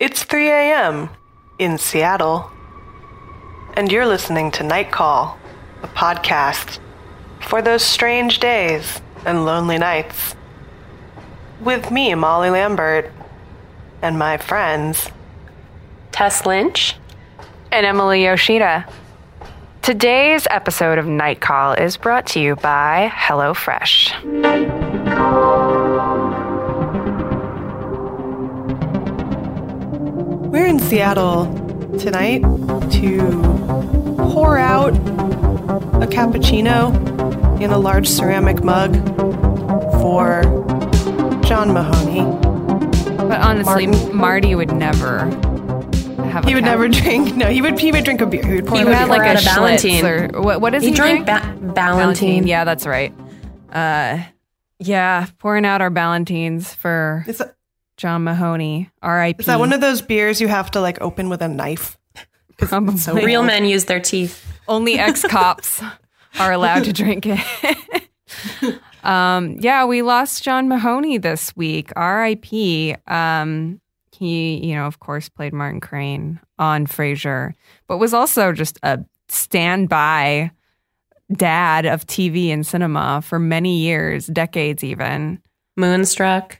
It's 3 a.m. in Seattle, and you're listening to Night Call, a podcast for those strange days and lonely nights. With me, Molly Lambert, and my friends, Tess Lynch and Emily Yoshida. Today's episode of Night Call is brought to you by HelloFresh. We're in Seattle tonight to pour out a cappuccino in a large ceramic mug for John Mahoney. But honestly, Martin. Marty would never have. He a would cap- never drink. No, he would. He would drink a beer. He would pour He out would a have like a, out a Ballantine. Or what? What does he, He drank drink? ba- Ballantine. Yeah, that's right. Uh, yeah, pouring out our Ballantines for Is that, John Mahoney, R.I.P. is that one of those beers you have to like open with a knife? Probably. so Real men use their teeth. Only ex cops are allowed to drink it. um, yeah, we lost John Mahoney this week. R.I.P. Um, he, you know, of course, played Martin Crane on Frasier, but was also just a standby dad of TV and cinema for many years, decades even. Moonstruck.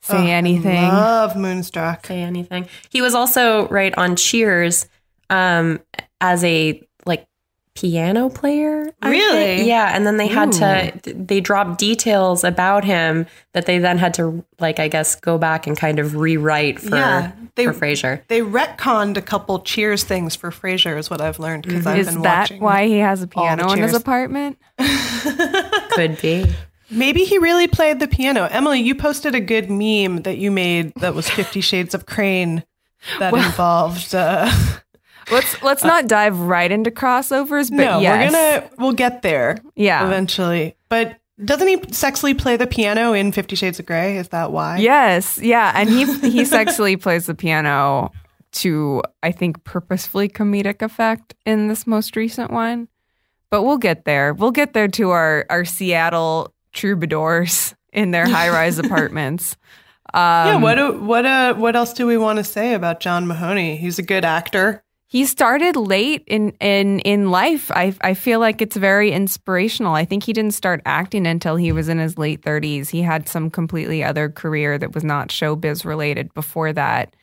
Say Oh, I anything. love Moonstruck. Say anything. He was also right on Cheers um, as a like piano player. I Really? think. Yeah, and then they had to they dropped details about him that they then had to like I guess go back and kind of rewrite for Yeah, they- for Frasier. They retconned a couple Cheers things for Frasier, is what I've learned because I've Mm-hmm. Is been that watching. why he has a piano in his apartment? Could be. Maybe he really played the piano. Emily, you posted a good meme that you made that was Fifty Shades of Crane that involved. Uh, Let's let's not dive right into crossovers, but no, yes. we're gonna we'll get there. Yeah. eventually. But doesn't he sexually play the piano in Fifty Shades of Grey? Is that why? Yes, yeah, and he he sexually plays the piano to I think purposefully comedic effect in this most recent one. But we'll get there. We'll get there to our our Seattle troubadours in their high rise apartments. Um, yeah. What what uh what else do we want to say about John Mahoney? He's a good actor. he started late in in in life. I I feel like it's very inspirational. I think he didn't start acting until he was in his late 30s. He had some completely other career that was not showbiz related before that.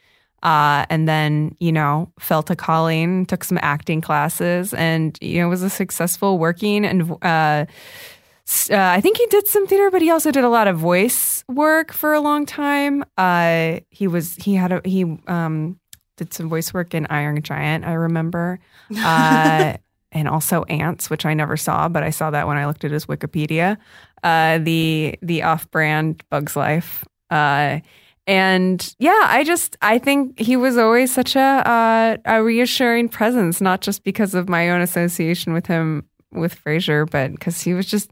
Uh, and then, you know, felt a calling, took some acting classes, and, you know, was a successful working and uh, S- Uh, I think he did some theater, but he also did a lot of voice work for a long time. Uh, he was he had a he um, did some voice work in Iron Giant. I remember, uh, and also Antz, which I never saw, but I saw that when I looked at his Wikipedia. Uh, the the off brand Bugs Life. Uh, and yeah, I just I think he was always such a uh, a reassuring presence, not just because of my own association with him with Frasier, but because he was just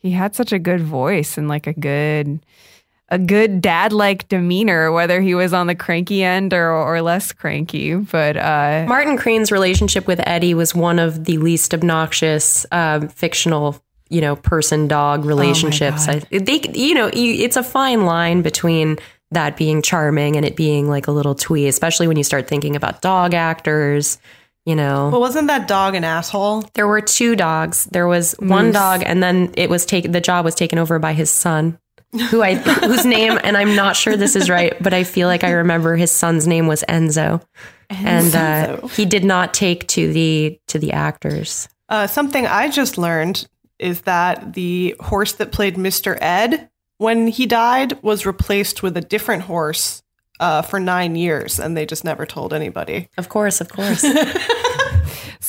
he had such a good voice and like a good a good dad like demeanor, whether he was on the cranky end or or less cranky. But uh, Martin Crane's relationship with Eddie was one of the least obnoxious um, fictional, you know, person dog relationships. I, they, you know, you, it's a fine line between that being charming and it being like a little twee, especially when you start thinking about dog actors. You know, Well, wasn't that dog an asshole? there were two dogs. There was one Moose. dog, and then it was taken. The job was taken over by his son, who I whose name, and I'm not sure this is right, but I feel like I remember his son's name was Enzo, and uh, he did not take to the to the actors. Uh, something I just learned is that the horse that played Mr. Ed when he died was replaced with a different horse uh, for nine years, and they just never told anybody. Of course, of course.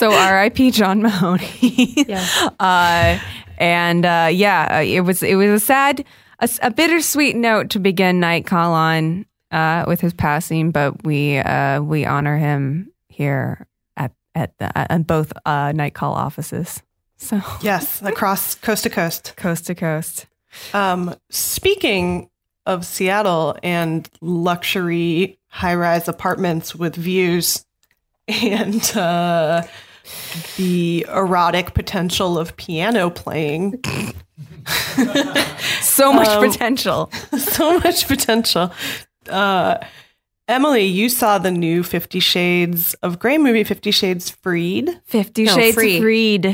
so R.I.P. John Mahoney. Yeah. Uh, and uh, yeah, uh, it was it was a sad, a bittersweet note to begin Night Call on uh, with his passing, but we uh, we honor him here at at the at both uh, Night Call offices. So Yes, across coast to coast. coast to coast. Um, speaking of Seattle and luxury high rise apartments with views and uh, the erotic potential of piano playing, So much Um, potential. so much potential. Uh, Emily, you saw the new Fifty Shades of Grey movie, Fifty Shades Freed. Fifty No, Shades Freed. Freed.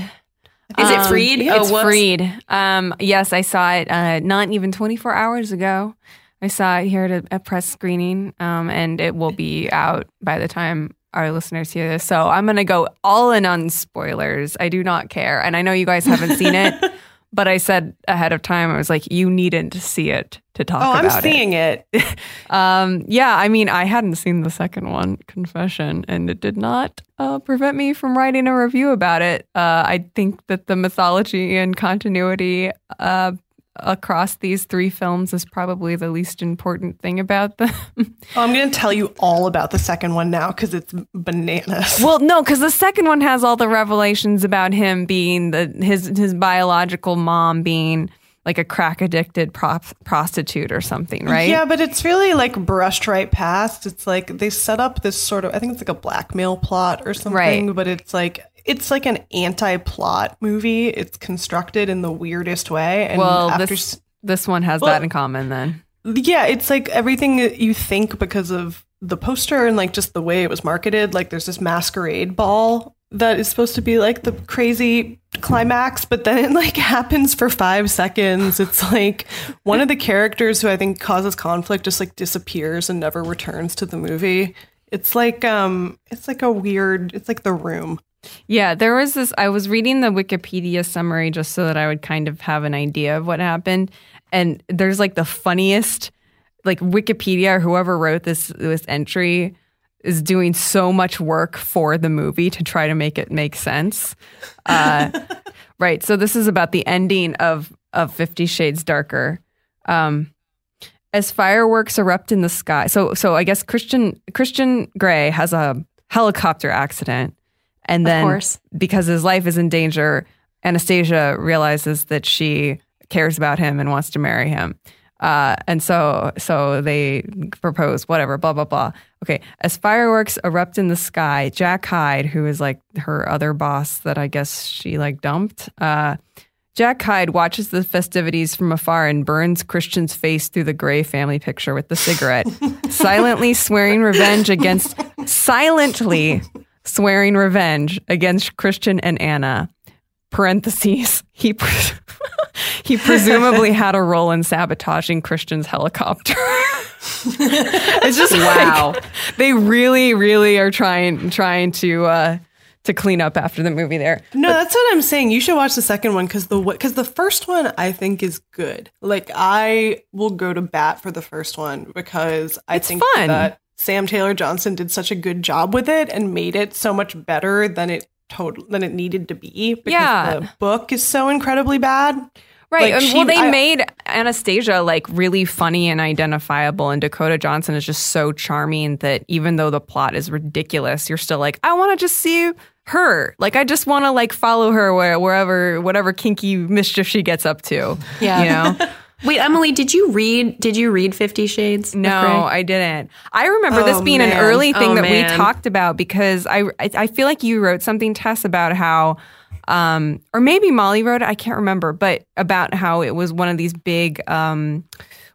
Is it Freed? Um, Oh, it's whoops. Freed. Um, yes, I saw it uh, not even 24 hours ago. I saw it here at a, a press screening, um, and it will be out by the time our listeners hear this. So I'm going to go all in on spoilers. I do not care. And I know you guys haven't seen it, but I said ahead of time, I was like, you needn't see it to talk Oh, I'm about it. seeing it. Um, yeah, I mean, I hadn't seen the second one, confession, and it did not uh, prevent me from writing a review about it. Uh, I think that the mythology and continuity uh, across these three films is probably the least important thing about them. Oh, I'm going to tell you all about the second one now because it's bananas. well, no, because the second one has all the revelations about him being the his his biological mom being like a crack addicted prop, prostitute or something, right? Yeah, but it's really like brushed right past. It's like they set up this sort of I think it's like a blackmail plot or something, Right. but it's like it's like an anti-plot movie. It's constructed in the weirdest way. And well, after this this one has Well- that in common then. yeah, it's like everything that you think because of the poster and like just the way it was marketed. Like there's this masquerade ball that is supposed to be like the crazy climax, but then it like happens for five seconds. It's like one of the characters who I think causes conflict just like disappears and never returns to the movie. It's like um it's like a weird it's like the room. Yeah, there was this. I was reading the Wikipedia summary just so that I would kind of have an idea of what happened. And there's like the funniest, like Wikipedia or whoever wrote this this entry is doing so much work for the movie to try to make it make sense. Uh, right. So this is about the ending of of Fifty Shades Darker. Um, as fireworks erupt in the sky. So so I guess Christian Christian Grey has a helicopter accident. And Of then course. because his life is in danger, Anastasia realizes that she cares about him and wants to marry him. Uh, and so so they propose whatever blah blah blah okay as fireworks erupt in the sky jack hyde who is like her other boss that i guess she like dumped uh, Jack Hyde watches the festivities from afar and burns Christian's face through the Grey family picture with the cigarette, silently swearing revenge against, silently swearing revenge against Christian and Ana. Parentheses, he, pre- he presumably had a role in sabotaging Christian's helicopter. it's just Wow. like, they really, really are trying trying to uh, to clean up after the movie there. No, that's what I'm saying. You should watch the second one because the because the first one I think is good. Like I will go to bat for the first one because I It's think fun. that Sam Taylor Johnson did such a good job with it and made it so much better than it total than it needed to be. Because Yeah. the book is so incredibly bad. Right. Like, and, she- well, they I- made Anastasia like really funny and identifiable, and Dakota Johnson is just so charming that even though the plot is ridiculous, you're still like, I want to just see her. Like, I just want to like follow her where, wherever, whatever kinky mischief she gets up to. Yeah. You know? Wait, Emily, did you read? Did you read Fifty Shades? No, I didn't. I remember this Oh, being an early thing Oh, that man. we talked about because I, I feel like you wrote something Tess about how um or maybe Molly wrote it, I can't remember, but about how it was one of these big um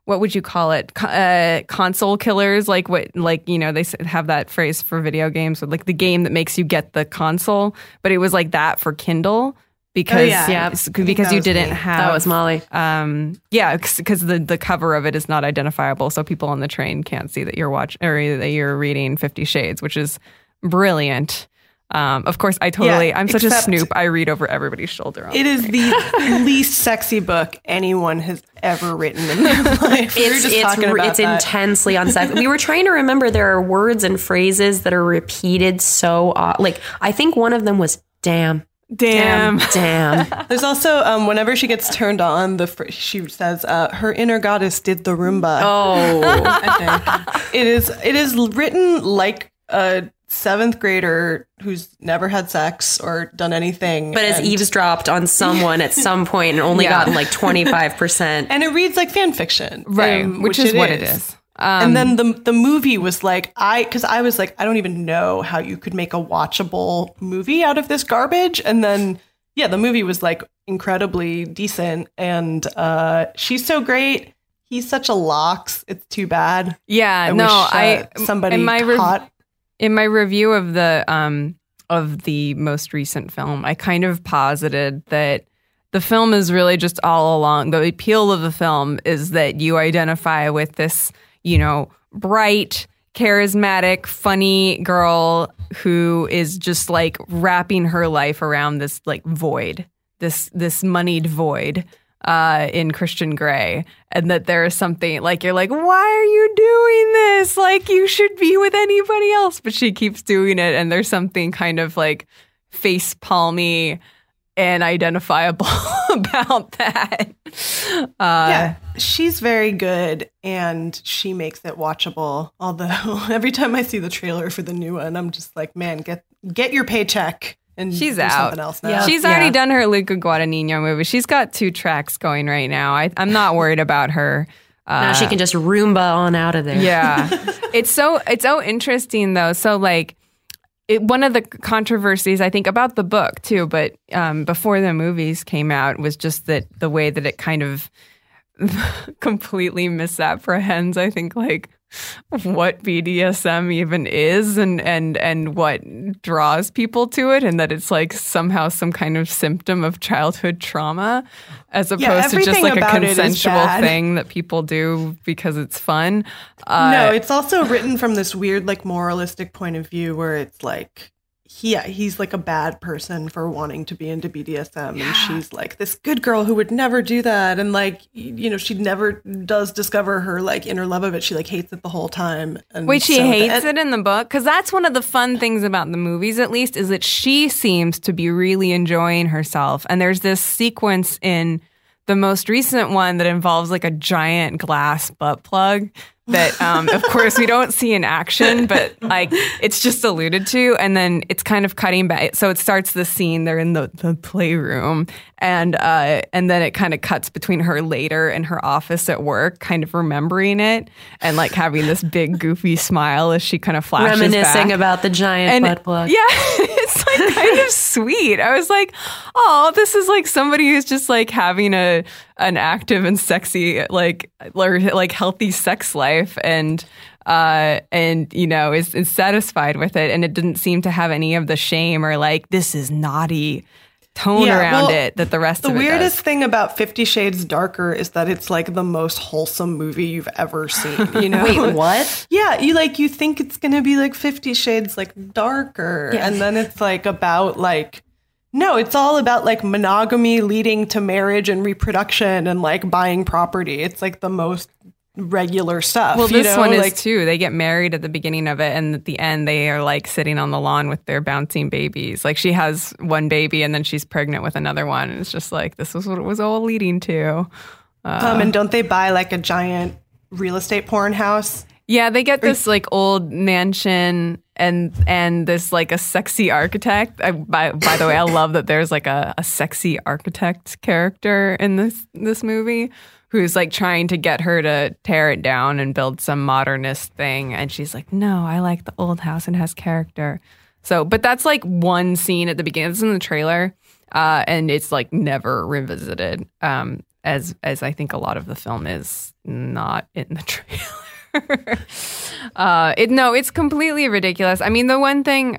what would you call it? Uh, console killers, like what, like you know, they have that phrase for video games, with like the game that makes you get the console, but it was like that for Kindle because yeah. Yeah. because you didn't me. have That was Molly. um, yeah, because the the cover of it is not identifiable, so people on the train can't see that you're watching or that you're reading Fifty Shades, which is brilliant. Um, of course, I totally. Yeah, I'm such a snoop. I read over everybody's shoulder. on It the is the least sexy book anyone has ever written in their life. We were It's just it's talking re- about it's that. intensely unsexy. we were trying to remember there are words and phrases that are repeated so o- like I think one of them was damn. Damn. Damn. There's also um, whenever she gets turned on, the fr- she says uh, her inner goddess did the Roomba. Oh. I think it is. It is written like a seventh grader who's never had sex or done anything, But has and, eavesdropped on someone at some point and only Yeah. gotten like 25%. and it reads like fan fiction, right, um, which, is what it is. Um, and then the the movie was like I because I was like I don't even know how you could make a watchable movie out of this garbage. And then yeah, the movie was like incredibly decent, and uh, she's so great. He's such a locks. It's too bad. yeah, I no, wish, uh, I somebody in my rev- taught. in my review of the um of the most recent film, I kind of posited that the film is really just all along the appeal of the film is that you identify with this, you know, bright, charismatic, funny girl who is just like wrapping her life around this like void, this this moneyed void uh, in Christian Grey, and that there is something like you're like, why are you doing this? Like you should be with anybody else, but she keeps doing it, and there's something kind of like face palmy and identifiable about that. Uh, yeah, she's very good, and she makes it watchable. Although every time I see the trailer for the new one, I'm just like, man, get get your paycheck and She's out. something else now. She's already done her Luca Guadagnino movie. She's got two tracks going right now. I, I'm not worried about her. Uh, now she can just Roomba on out of there. Yeah. it's so it's so interesting though. So like it, one of the controversies I think about the book too, but um, before the movies came out was just that the way that it kind of completely misapprehends. I think like what BDSM even is and and and what draws people to it and that it's like somehow some kind of symptom of childhood trauma as Yeah, opposed to just like a about it is consensual thing that people do because it's fun. Uh, no, it's also written from this weird, like, moralistic point of view where it's like, he, yeah, he's like a bad person for wanting to be into BDSM, and she's like this good girl who would never do that, and like, you know, she never does discover her like inner love of it. She like hates it the whole time. And Wait, she so hates and- it in the book because that's one of the fun things about the movies. At least is that she seems to be really enjoying herself, and there's this sequence in the most recent one that involves like a giant glass butt plug that um, of course we don't see in action but like it's just alluded to and then it's kind of cutting back so it starts the scene they're in the, the playroom and uh, and then it kind of cuts between her later in her office at work kind of remembering it and like having this big goofy smile as she kind of flashes Reminiscing back. about the giant And- butt plug. Yeah, it's like kind of sweet. I was like, oh, this is like somebody who's just like having a an active and sexy, like or like healthy sex life, and uh, and you know is is satisfied with it, and it didn't seem to have any of the shame or like this is naughty. tone Yeah, around well, it that the rest of The of it weirdest thing about Fifty Shades Darker is that it's like the most wholesome movie you've ever seen. You know? Wait, what? Yeah, you like you think it's gonna be like Fifty Shades like darker, Yeah. and then it's like about like no, it's all about like monogamy leading to marriage and reproduction and like buying property. It's like the most regular stuff. Well, this know? one is like, too. They get married at the beginning of it, and at the end, they are like sitting on the lawn with their bouncing babies. Like she has one baby, and then she's pregnant with another one. And it's just like this was what it was all leading to. um, and don't they buy like a giant real estate porn house? Yeah, they get this like old mansion and and this like a sexy architect. I, by by the way, I love that there's like a, a sexy architect character in this this movie who's like trying to get her to tear it down and build some modernist thing, and she's like, "No, I like the old house and has character." So, but that's like one scene at the beginning. It's in the trailer, uh, and it's like never revisited. Um, as as I think a lot of the film is not in the trailer. uh, it no, it's completely ridiculous. I mean, the one thing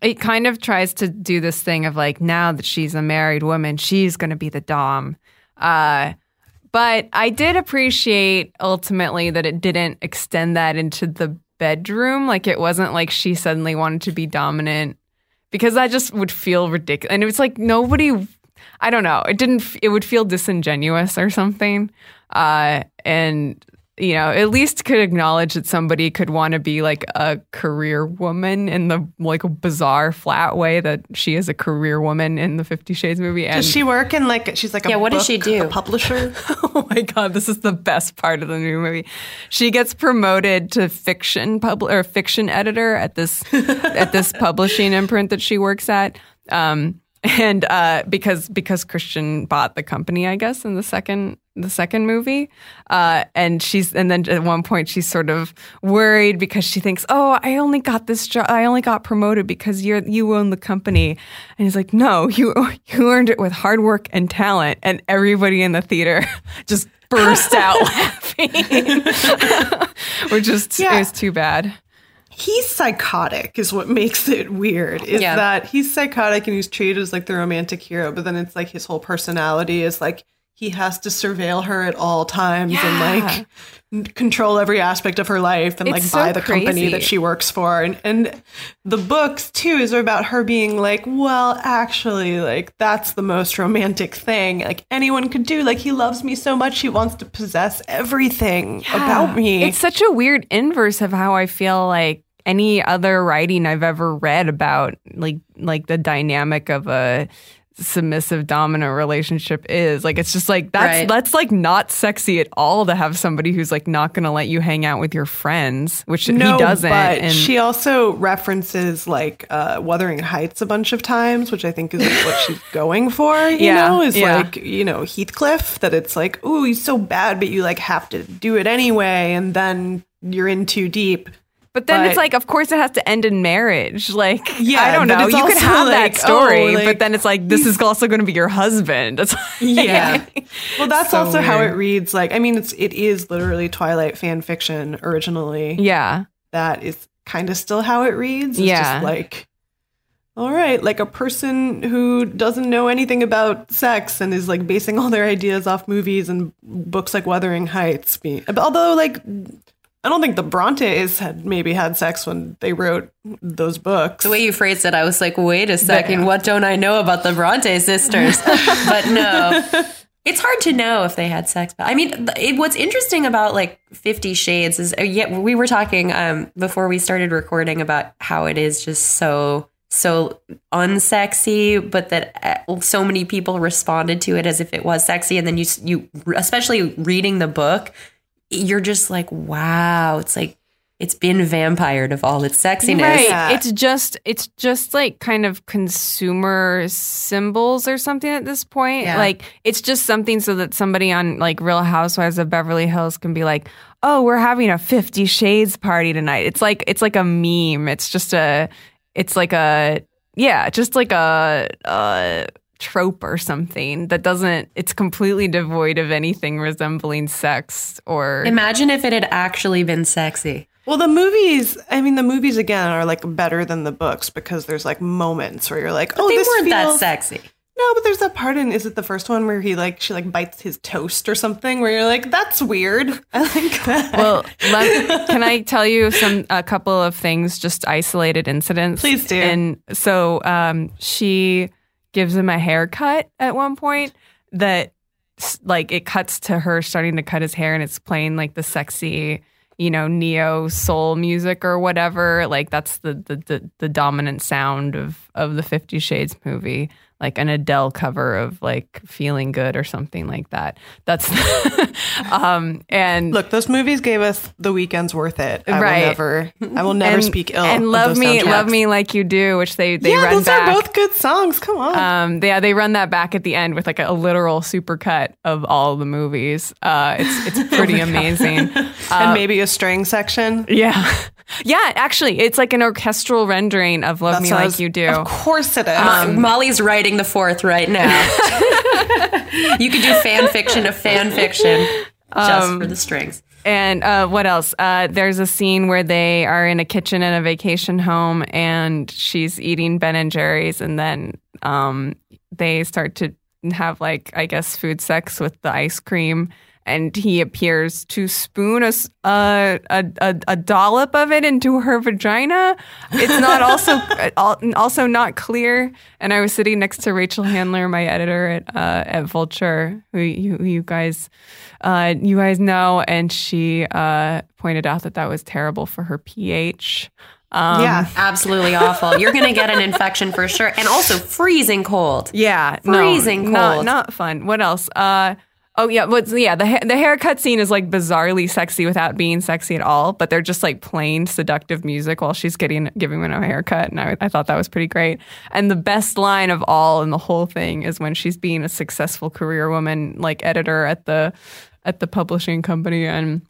it kind of tries to do this thing of like now that she's a married woman, she's going to be the dom. Uh, but I did appreciate ultimately that it didn't extend that into the bedroom. Like it wasn't like she suddenly wanted to be dominant because that just would feel ridiculous. And it was like nobody, I don't know, it didn't, it would feel disingenuous or something. Uh, and, you know, at least could acknowledge that somebody could want to be like a career woman in the like bizarre flat way that she is a career woman in the Fifty Shades movie. And Does she work in like she's like a Yeah, what does she do? A publisher? oh my god, this is the best part of the new movie. She gets promoted to fiction pub or fiction editor at this at this publishing imprint that she works at. Um, and uh, because because Christian bought the company, I guess in the second the second movie, uh, and she's and then at one point she's sort of worried because she thinks, oh, I only got this job, I only got promoted because you're you own the company, and he's like, no, you you earned it with hard work and talent, and everybody in the theater just burst out laughing, which is Yeah. is too bad. he's psychotic is what makes it weird is Yeah. that he's psychotic and he's treated as like the romantic hero but then it's like his whole personality is like he has to surveil her at all times and like control every aspect of her life and It's like so buy the company that she works for. And and the books too is about her being like well actually like that's the most romantic thing like anyone could do. Like he loves me so much he wants to possess everything about me. It's such a weird inverse of how I feel like any other writing I've ever read about like like the dynamic of a submissive dominant relationship is like it's just like that's Right. that's like not sexy at all to have somebody who's like not going to let you hang out with your friends which he doesn't But and she also references like uh, Wuthering Heights a bunch of times, which I think is like, what she's going for. You Yeah, know, is yeah. like you know Heathcliff that it's like, oh, he's so bad, but you like have to do it anyway, and then you're in too deep. But then it's like, of course, it has to end in marriage. Like, Yeah, I don't know. You could have like, that story, oh, but then it's like, this is also going to be your husband. It's Yeah. Well, that's So also how it reads. Like, I mean, it's it is literally Twilight fan fiction originally. yeah. That is kind of still how it reads. It's Yeah. just like, all right, like a person who doesn't know anything about sex and is like basing all their ideas off movies and books like Wuthering Heights. Be- Although, like, I don't think the Brontes had maybe had sex when they wrote those books. The way you phrased it, I was like, wait a second, what don't I know about the Bronte sisters? but no, it's hard to know if they had sex. But I mean, it, what's interesting about like Fifty Shades is, uh, yeah, we were talking um, before we started recording about how it is just so so unsexy, but that uh, so many people responded to it as if it was sexy, and then you you especially reading the book, you're just like, wow, it's like it's been vampired of all its sexiness. Right. Yeah. It's just it's just like kind of consumer symbols or something at this point. Yeah. Like it's just something so that somebody on like Real Housewives of Beverly Hills can be like, "Oh, we're having a 50 shades party tonight." It's like it's like a meme. It's just a it's like a yeah, just like a a trope or something that doesn't it's completely devoid of anything resembling sex or Imagine if it had actually been sexy. Well, the movies, I mean, the movies again are like better than the books because there's like moments where you're like, But oh, they this weren't that sexy. No, but there's that part in is it the first one where he like she like bites his toast or something where you're like that's weird. I like that. Well, let, can I tell you some a couple of things, just isolated incidents? Please do. And so um, she gives him a haircut at one point that like it cuts to her starting to cut his hair, and it's playing like the sexy. You know, neo soul music or whatever. Like that's the, the the the dominant sound of of the Fifty Shades movie, like an Adele cover of like "Feeling Good" or something like that. That's um and Look, those movies gave us the Weeknd's worth it. I Right. will never I will never and, speak ill. and love me, love me like you do, which they they yeah, run those back. are both good songs. Come on. Um, yeah, they run that back at the end with like a, a literal supercut of all the movies. Uh, it's it's pretty amazing. Uh, and maybe a string section. yeah, yeah. Actually, it's like an orchestral rendering of "Love That's Me Like was- You Do." Of course it is. Um, Molly's writing the fourth right now. you could do fan fiction of fan fiction just Um, for the strings. And uh, what else? Uh, there's a scene where they are in a kitchen in a vacation home, and she's eating Ben and Jerry's, and then um, they start to have like I guess food sex with the ice cream, and he appears to spoon a a dollop of it into her vagina. It's not also also not clear. And I was sitting next to Rachel Handler, my editor at uh, at Vulture, who you, who you guys uh, you guys know, and she uh, pointed out that that was terrible for her pH. Um, yeah. Absolutely awful. You're going to get an infection for sure. And also freezing cold. Yeah, Freezing no, not, cold. not fun. What else? Uh, oh yeah, what's yeah the ha- the haircut scene is like bizarrely sexy without being sexy at all. But they're just like plain seductive music while she's getting giving him a haircut, and I, I thought that was pretty great. And the best line of all in the whole thing is when she's being a successful career woman, like editor at the at the publishing company, and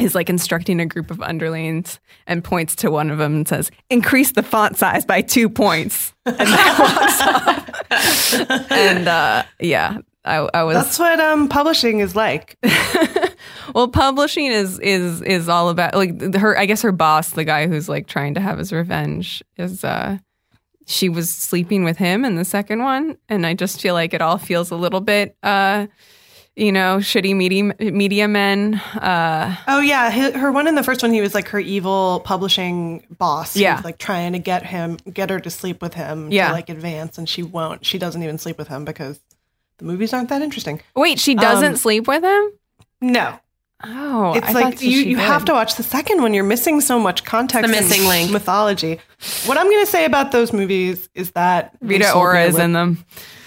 is like instructing a group of underlings and points to one of them and says, "Increase the font size by two points." And then walks off. and uh, yeah, I, I was. That's what um publishing is like. well, publishing is is is all about like her. I guess her boss, the guy who's like trying to have his revenge, is. uh she was sleeping with him in the second one, and I just feel like it all feels a little bit, uh, you know, shitty media media men. Uh, Oh yeah, hi- her one in the first one, he was like her evil publishing boss. Yeah. like trying to get him, get her to sleep with him. Yeah. to like advance, and she won't. She doesn't even sleep with him because the movies aren't that interesting. wait, she doesn't Um, sleep with him? No, Oh, it's I like thought you, she you have to watch the second one. You're missing so much context. The missing link. mythology. What I'm going to say about those movies is that Rita Ora is lip- in them.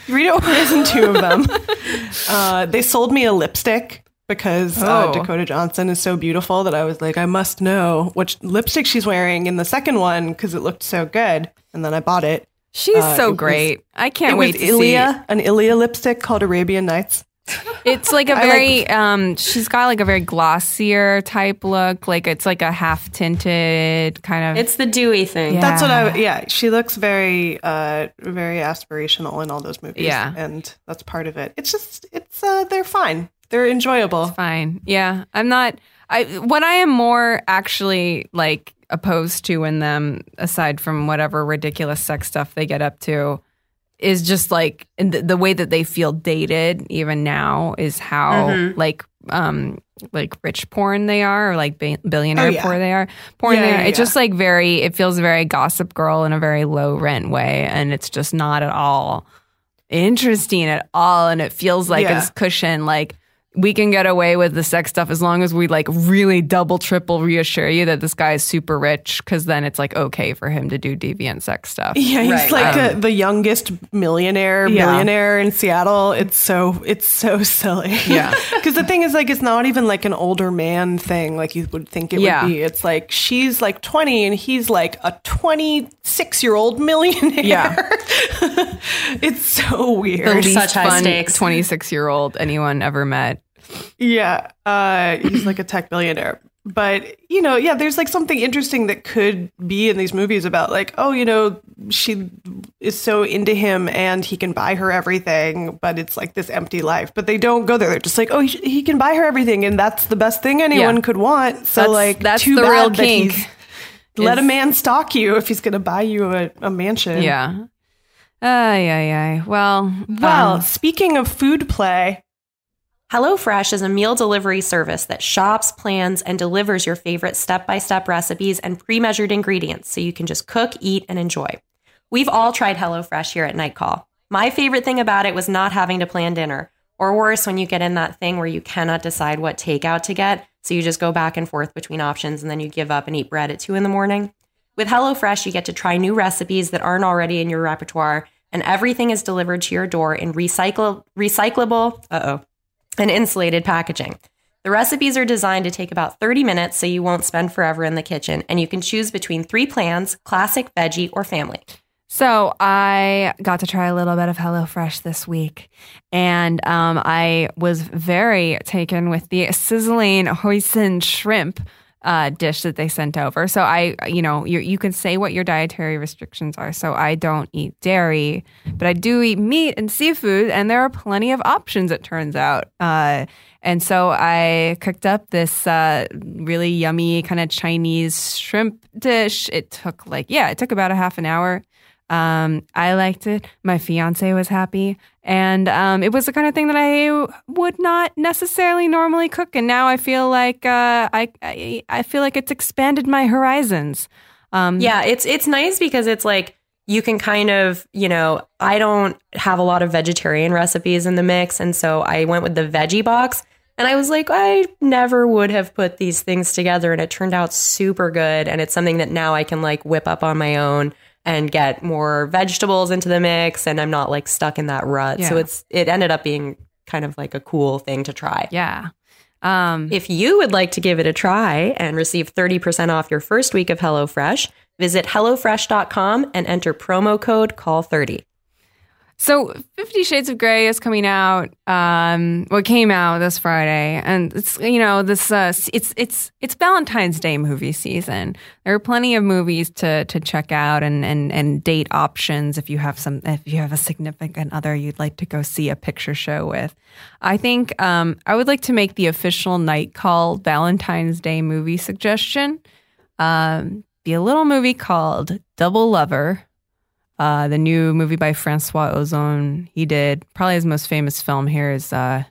Rita Ora is in two of them. uh, they sold me a lipstick because uh, Oh. Dakota Johnson is so beautiful that I was like, I must know which lipstick she's wearing in the second one because it looked so good. And then I bought it. She's Uh, it so was- great. I can't it wait was to Ilia, an Ilia lipstick called Arabian Nights. It's like a I like- very um she's got like a very glossier type look. Like it's like a half tinted kind of It's the dewy thing. Yeah. That's what I. Yeah, she looks very, uh, very aspirational in all those movies. Yeah. and that's part of it. It's just, it's, uh, they're fine. They're enjoyable. fine. Yeah. I'm not I what I am more actually like opposed to in them aside from whatever ridiculous sex stuff they get up to is just like in the, the way that they feel dated even now is how Mm-hmm. like um like rich porn they are or like ba- billionaire Oh, yeah. porn they are porn Yeah, they are yeah, it's just like very it feels very gossip girl in a very low rent way and it's just not at all interesting at all and it feels like Yeah. it's cushion like we can get away with the sex stuff as long as we like really double triple reassure you that this guy is super rich because then it's like okay for him to do deviant sex stuff Yeah, he's Right. like Um, a, the youngest millionaire Yeah. billionaire in Seattle. It's so it's so silly. Yeah. because the thing is, like, it's not even like an older man thing, like you would think it Yeah. would be. It's like she's like twenty and he's like a twenty six year old millionaire. Yeah. it's so the weird. least Such high fun stakes. 26 year old anyone ever met Yeah, uh, he's like a tech billionaire. But you know, yeah, there's like something interesting that could be in these movies about like, oh, you know, she is so into him and he can buy her everything, but it's like this empty life. But they don't go there. They're just like, oh, he, he can buy her everything, and that's the best thing anyone Yeah. could want. So That's- like, that's too the bad real that kink, he's let a man stalk you if he's going to buy you a, a mansion. yeah Ay, ay, ay. Well, Well, um, speaking of food play, HelloFresh is a meal delivery service that shops, plans, and delivers your favorite step by step recipes and pre measured ingredients so you can just cook, eat, and enjoy. We've all tried HelloFresh here at Night Call. My favorite thing about it was not having to plan dinner, or worse, when you get in that thing where you cannot decide what takeout to get, so you just go back and forth between options and then you give up and eat bread at 2 in the morning. With HelloFresh, you get to try new recipes that aren't already in your repertoire, and everything is delivered to your door in recycle, recyclable, uh oh, and insulated packaging. The recipes are designed to take about 30 minutes so you won't spend forever in the kitchen, and you can choose between three plans classic, veggie, or family. So I got to try a little bit of HelloFresh this week, and um, I was very taken with the sizzling hoisin shrimp uh, dish that they sent over. So I, you know, you you can say what your dietary restrictions are. So I don't eat dairy, but I do eat meat and seafood, and there are plenty of options. It turns out. Uh, and so I cooked up this uh, really yummy kind of Chinese shrimp dish. It took like, yeah, it took about a half an hour. Um, I liked it. My fiance was happy. And um, it was the kind of thing that I would not necessarily normally cook. And now I feel like uh, I, I I feel like it's expanded my horizons. Um, Yeah, it's it's nice because it's like you can kind of, you know, I don't have a lot of vegetarian recipes in the mix, and so I went with the veggie box. And I was like, I never would have put these things together, and it turned out super good. And it's something that now I can like whip up on my own and get more vegetables into the mix, and I'm not like stuck in that rut. So it's it ended up being kind of like a cool thing to try. Yeah. Um, If you would like to give it a try and receive 30% off your first week of HelloFresh, visit HelloFresh.com and enter promo code CALL30. So Fifty Shades of Grey is coming out. Um, well, came out this Friday, and it's you know this uh, it's it's it's Valentine's Day movie season. There are plenty of movies to to check out and and and date options if you have some if you have a significant other you'd like to go see a picture show with. I think um, I would like to make the official night call Valentine's Day movie suggestion. Um, be a little movie called Double Lover. Uh, the new movie by Francois Ozon. He did probably his most famous film here is uh,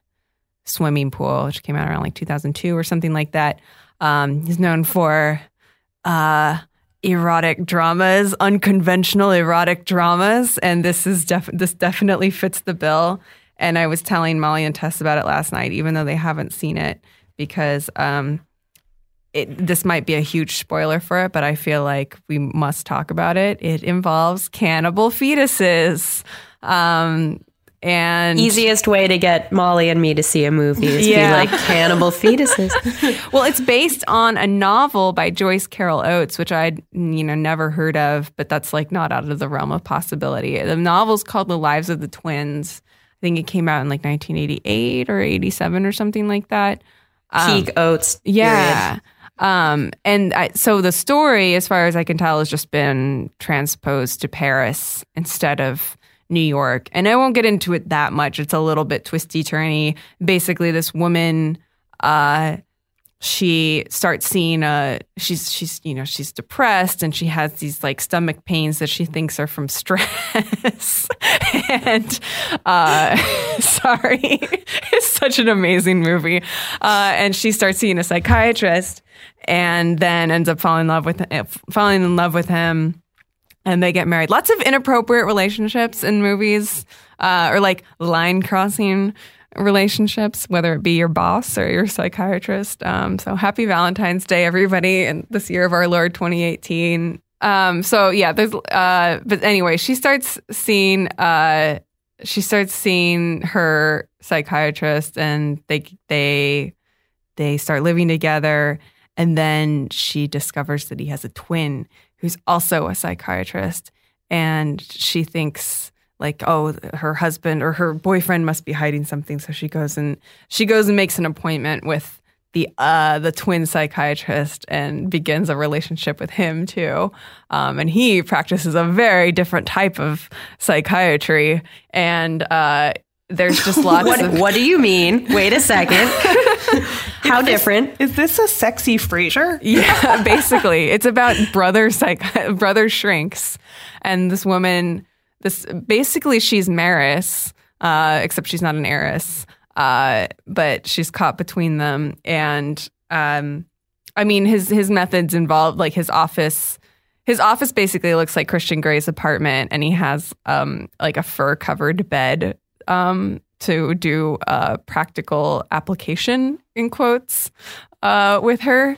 Swimming Pool, which came out around like 2002 or something like that. Um, he's known for uh, erotic dramas, unconventional erotic dramas, and this is def- this definitely fits the bill. And I was telling Molly and Tess about it last night, even though they haven't seen it, because um, it, this might be a huge spoiler for it, but I feel like we must talk about it. It involves cannibal fetuses. Um, and Easiest way to get Molly and me to see a movie is Yeah. be like cannibal fetuses. well, it's based on a novel by Joyce Carol Oates, which I'd you know never heard of, but that's like not out of the realm of possibility. The novel's called The Lives of the Twins. I think it came out in like 1988 or 87 or something like that. Um, Peak Oates. Yeah. Um, and I, so the story, as far as I can tell, has just been transposed to Paris instead of New York. And I won't get into it that much. It's a little bit twisty turny. Basically, this woman, uh, she starts seeing a she's she's you know she's depressed and she has these like stomach pains that she thinks are from stress. And uh sorry. It's such an amazing movie. Uh and she starts seeing a psychiatrist and then ends up falling in love with falling in love with him. And they get married. Lots of inappropriate relationships in movies, uh, or like line crossing relationships, whether it be your boss or your psychiatrist. Um, so happy Valentine's Day, everybody, in this year of our Lord 2018. Um, so yeah, there's, uh, but anyway, she starts seeing, uh, she starts seeing her psychiatrist, and they they they start living together, and then she discovers that he has a twin who's also a psychiatrist, and she thinks like oh her husband or her boyfriend must be hiding something so she goes and she goes and makes an appointment with the uh the twin psychiatrist and begins a relationship with him too um, and he practices a very different type of psychiatry and uh there's just lots What, of what do you mean? Wait a second. How different? Is this a sexy Frasier? Yeah, basically, it's about brother psych brother shrinks, and this woman this basically she's Maris, uh, except she's not an heiress. Uh, but she's caught between them, and um, I mean his his methods involve like his office. His office basically looks like Christian Grey's apartment, and he has um, like a fur covered bed um, to do a practical application in quotes uh, with her.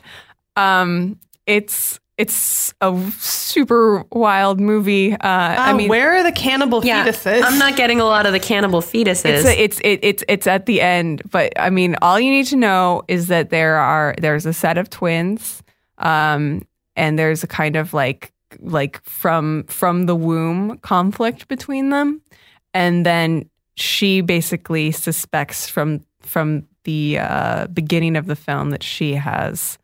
Um, it's it's a super wild movie. Uh, I Uh, mean, where are the cannibal Yeah, fetuses? I'm not getting a lot of the cannibal fetuses. it's a, it's it, it's it's at the end, but I mean, all you need to know is that there are there's a set of twins, um, and there's a kind of like like from from the womb conflict between them, and then she basically suspects from from the uh, beginning of the film that she has.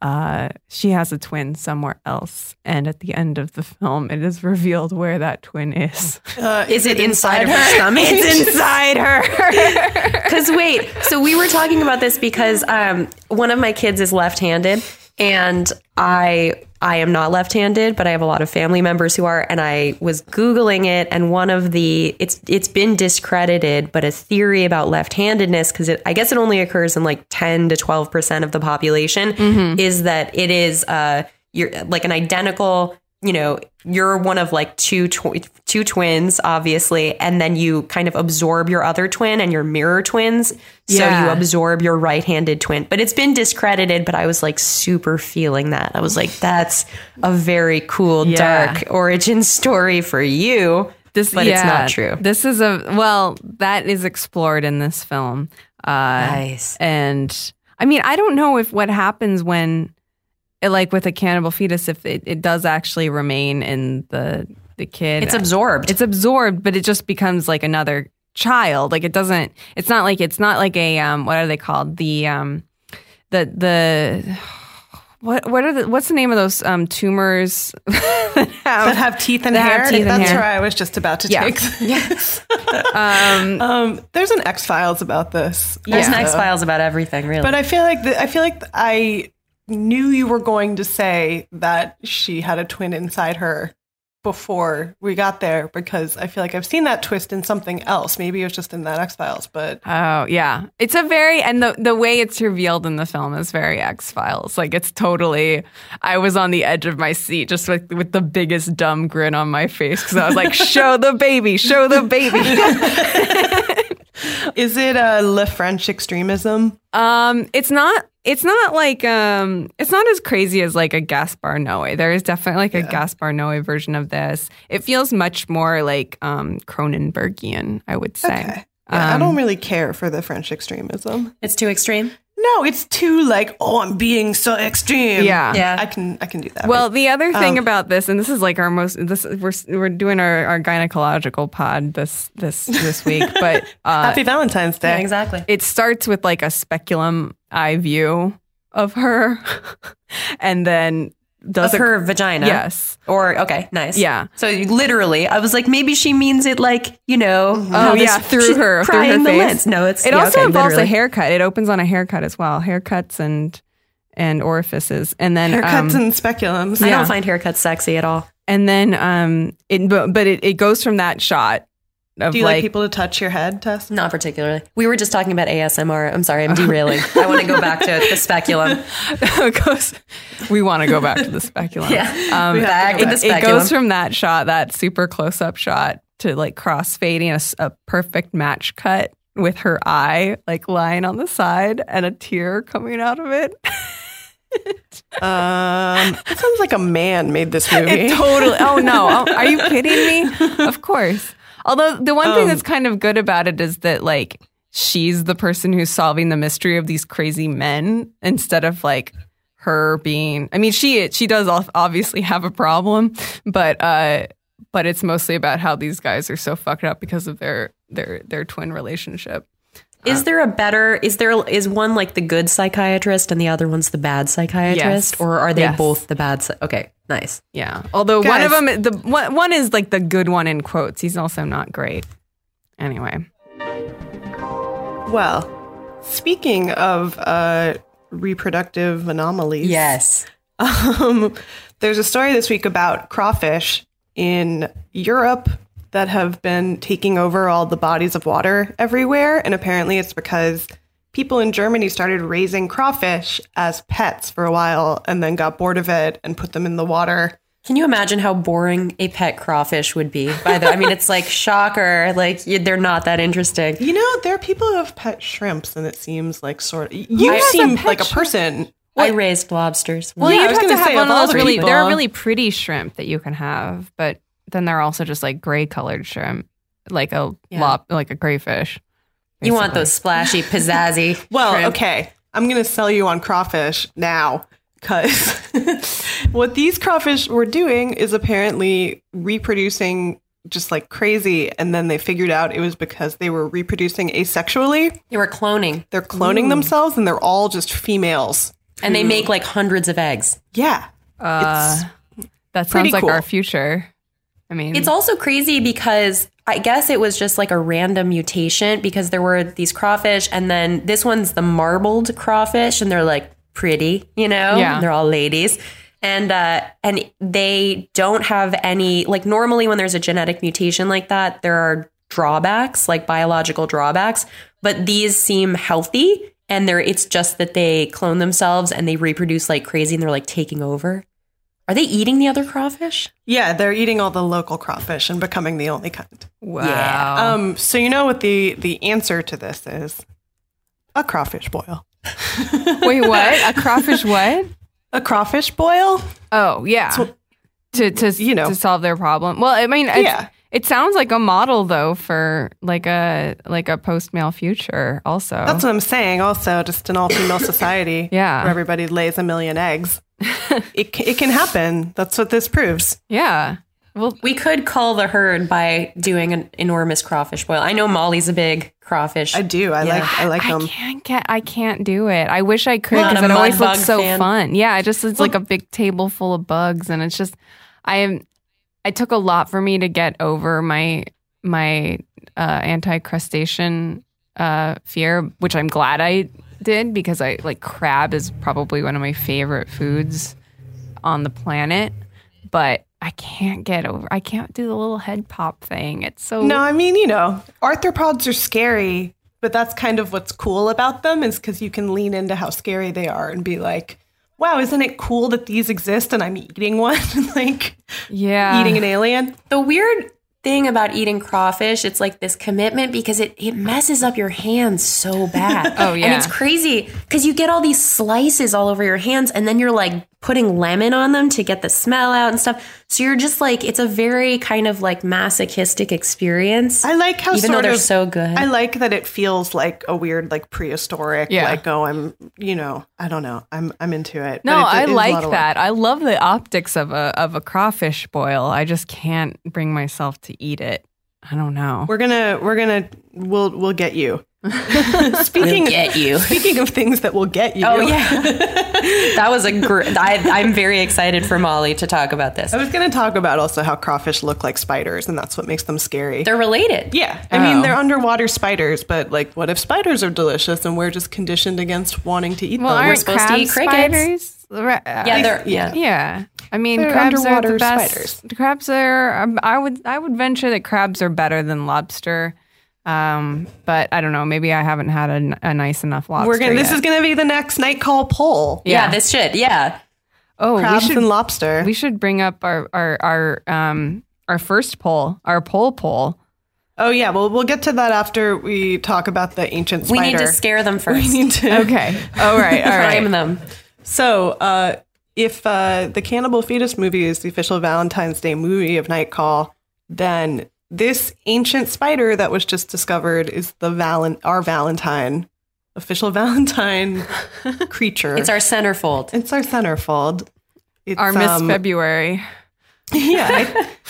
Uh, she has a twin somewhere else, and at the end of the film, it is revealed where that twin is. Uh, Is it inside of her stomach? It's inside her. Because wait, so we were talking about this because um, one of my kids is left-handed, and I I am not left-handed, but I have a lot of family members who are, and I was googling it, and one of the it's it's been discredited, but a theory about left-handedness because I guess it only occurs in like ten to twelve percent of the population is that it is uh you're like an identical you know you're one of like two tw- two twins obviously and then you kind of absorb your other twin and your mirror twins so Yeah. you absorb your right-handed twin but it's been discredited but i was like super feeling that i was like that's a very cool Yeah. dark origin story for you This, but it's not true This is a well, that is explored in this film. Uh, Nice. And I mean, I don't know if what happens when, like with a cannibal fetus, if it, it does actually remain in the the kid. it's absorbed It's absorbed, but it just becomes like another child. Like it doesn't. It's not like it's not like a um. What are they called? The um, the the. What what are the what's the name of those um tumors that have, that have teeth and that hair. teeth and That's hair. where I was just about to Yeah. take. Yes. um, um, there's an X Files about this. there's an x-files about everything really But I feel like the, I feel like I knew you were going to say that she had a twin inside her before we got there because I feel like I've seen that twist in something else. Maybe it was just in that X Files, but Oh yeah, it's a very and the the way it's revealed in the film is very X Files. Like it's totally. I was on the edge of my seat, just with with the biggest dumb grin on my face because I was like, "Show the baby, show the baby." is it a Le French extremism? um, it's not. It's not like um, it's not as crazy as like a Gaspar Noé. There is definitely like a Gaspar Noé version of this. It feels much more like um Cronenbergian, I would say. Okay. Yeah, I Um, don't really care for the French extremism. it's too extreme No, it's too like, oh, I'm being so extreme. Yeah. Yeah. I can I can do that. Well, the other thing Um, about this, and this is like our most, this we're we're doing our, our gynecological pod this this this week, but uh, Happy Valentine's Day. yeah, exactly it starts with like a speculum eye view of her, and then does of a- her vagina Yes. or okay nice Yeah. so literally i was like maybe she means it like you know Oh how this- yeah, through her, through her face. lens. no it's it yeah, also okay, involves literally. a haircut. It opens on a haircut as well, haircuts and and orifices, and then Haircuts um, and speculums. i don't find haircuts sexy at all and then um, it but, but it, it goes from that shot of Do you like, like people to touch your head, Tess? not particularly we were just talking about asmr i'm sorry i'm derailing i want to go back to the speculum it goes, we want to go back to the speculum. Yeah. Um, We have to go it, back. it goes from that shot, that super close up shot, to like cross fading, a perfect match cut with her eye like lying on the side and a tear coming out of it. Um, it sounds like a man made this movie. It totally. Oh no! Oh, are you kidding me? Of course. Although the one thing Um, that's kind of good about it is that like she's the person who's solving the mystery of these crazy men instead of like her being. I mean, she she does obviously have a problem, but uh, but it's mostly about how these guys are so fucked up because of their their their twin relationship. Is there a better is there is one like the good psychiatrist and the other one's the bad psychiatrist Yes. or are they Yes. both the bad psy- okay nice Yeah. Although one of them, the one, one is like the good one in quotes. He's also not great. Anyway. Well, speaking of uh, reproductive anomalies, yes um, there's a story this week about crawfish in Europe that have been taking over all the bodies of water everywhere. And apparently it's because people in Germany started raising crawfish as pets for a while and then got bored of it and put them in the water. Can you imagine how boring a pet crawfish would be? By the, I mean, it's like shocker. Like you, they're not that interesting. You know, there are people who have pet shrimps, and it seems like sort of you seem like a person. I raised lobsters. Well, Yeah, you was have to have one of of those really. people- They're a really pretty shrimp that you can have, but then they're also just like gray colored shrimp, like a Yeah. lop, like a crayfish. You want those splashy, pizzazzy. Well, shrimp. okay. I'm going to sell you on crawfish now because what these crawfish were doing is apparently reproducing just like crazy. And then they figured out it was because they were reproducing asexually. They were cloning. They're cloning themselves and they're all just females. And they make like hundreds of eggs. Yeah. Uh, that sounds like cool. our future. I mean, It's also crazy because I guess it was just like a random mutation because there were these crawfish, and then this one's the marbled crawfish, and they're like pretty, you know? Yeah. They're all ladies. And uh, and they don't have any like normally when there's a genetic mutation like that, there are drawbacks, like biological drawbacks, but these seem healthy and they're it's just that they clone themselves and they reproduce like crazy and they're like taking over. Are they eating the other crawfish? Yeah, they're eating all the local crawfish and becoming the only kind. wow. Um, so you know what the the answer to this is? A crawfish boil. Wait, what? A crawfish? What? A crawfish boil? Oh, yeah. So- to to you know. to solve their problem. Well, I mean, it's, Yeah. It sounds like a model though for like a like a post male future. Also, That's what I'm saying. Also, just an all female society Yeah. where everybody lays a million eggs. it, it can happen. That's what this proves. yeah. Well, We could call the herd by doing an enormous crawfish boil. I know Molly's a big crawfish. I do. I Yeah. like. I like I them. can't get. I can't do it. I wish I could because it always looks so fan? fun. Yeah, it just it's like a big table full of bugs, and it's just I am. It took a lot for me to get over my my uh, anti crustacean uh, fear, which I'm glad I did because I like crab is probably one of my favorite foods on the planet, but I can't get over. I can't do the little head pop thing. It's so No, I mean, you know, arthropods are scary, but that's kind of what's cool about them is because you can lean into how scary they are and be like, wow, isn't it cool that these exist and I'm eating one? like yeah. eating an alien? the weird thing about eating crawfish, it's like this commitment because it, it messes up your hands so bad. Oh, yeah. And it's crazy because you get all these slices all over your hands and then you're like putting lemon on them to get the smell out and stuff. So you're just like, it's a very kind of like masochistic experience. I like how Even though they're of- so good. I like that it feels like a weird, like prehistoric. Yeah. Like, oh, I'm, you know, I don't know, I'm, I'm into it. No, But it's- I it is like that. I love the optics of a of a crawfish boil. I just can't bring myself to eat it. I don't know. We're gonna, we're gonna, we'll, we'll get you. speaking, We'll get you. Speaking of things that will get you. Oh yeah, that was a great. I'm very excited for Molly to talk about this. I was gonna talk about also how crawfish look like spiders, and that's what makes them scary. They're related. yeah, I Oh. mean they're underwater spiders, but like, what if spiders are delicious and we're just conditioned against wanting to eat well, them? aren't supposed to eat crickets. spiders? Yeah, they're yeah. yeah. I mean, They're crabs are underwater the best. spiders. Crabs are. um, I would. I would venture that crabs are better than lobster. Um, but I don't know. Maybe I haven't had a nice enough lobster. We're gonna. This yet. is gonna be the next night call poll. yeah, Yeah. This should yeah. Oh, we Crabs should and lobster. we should bring up our our our um our first poll, our poll poll. oh yeah, well we'll get to that after we talk about the ancient We need to scare them first. We need to. Okay. All right. All right. Prime them. So, uh, if uh, the Cannibal Fetus movie is the official Valentine's Day movie of Night Call, then this ancient spider that was just discovered is the Valen- our Valentine, official Valentine creature. It's our centerfold. it's our centerfold. It's, Our Miss um, February. yeah, I,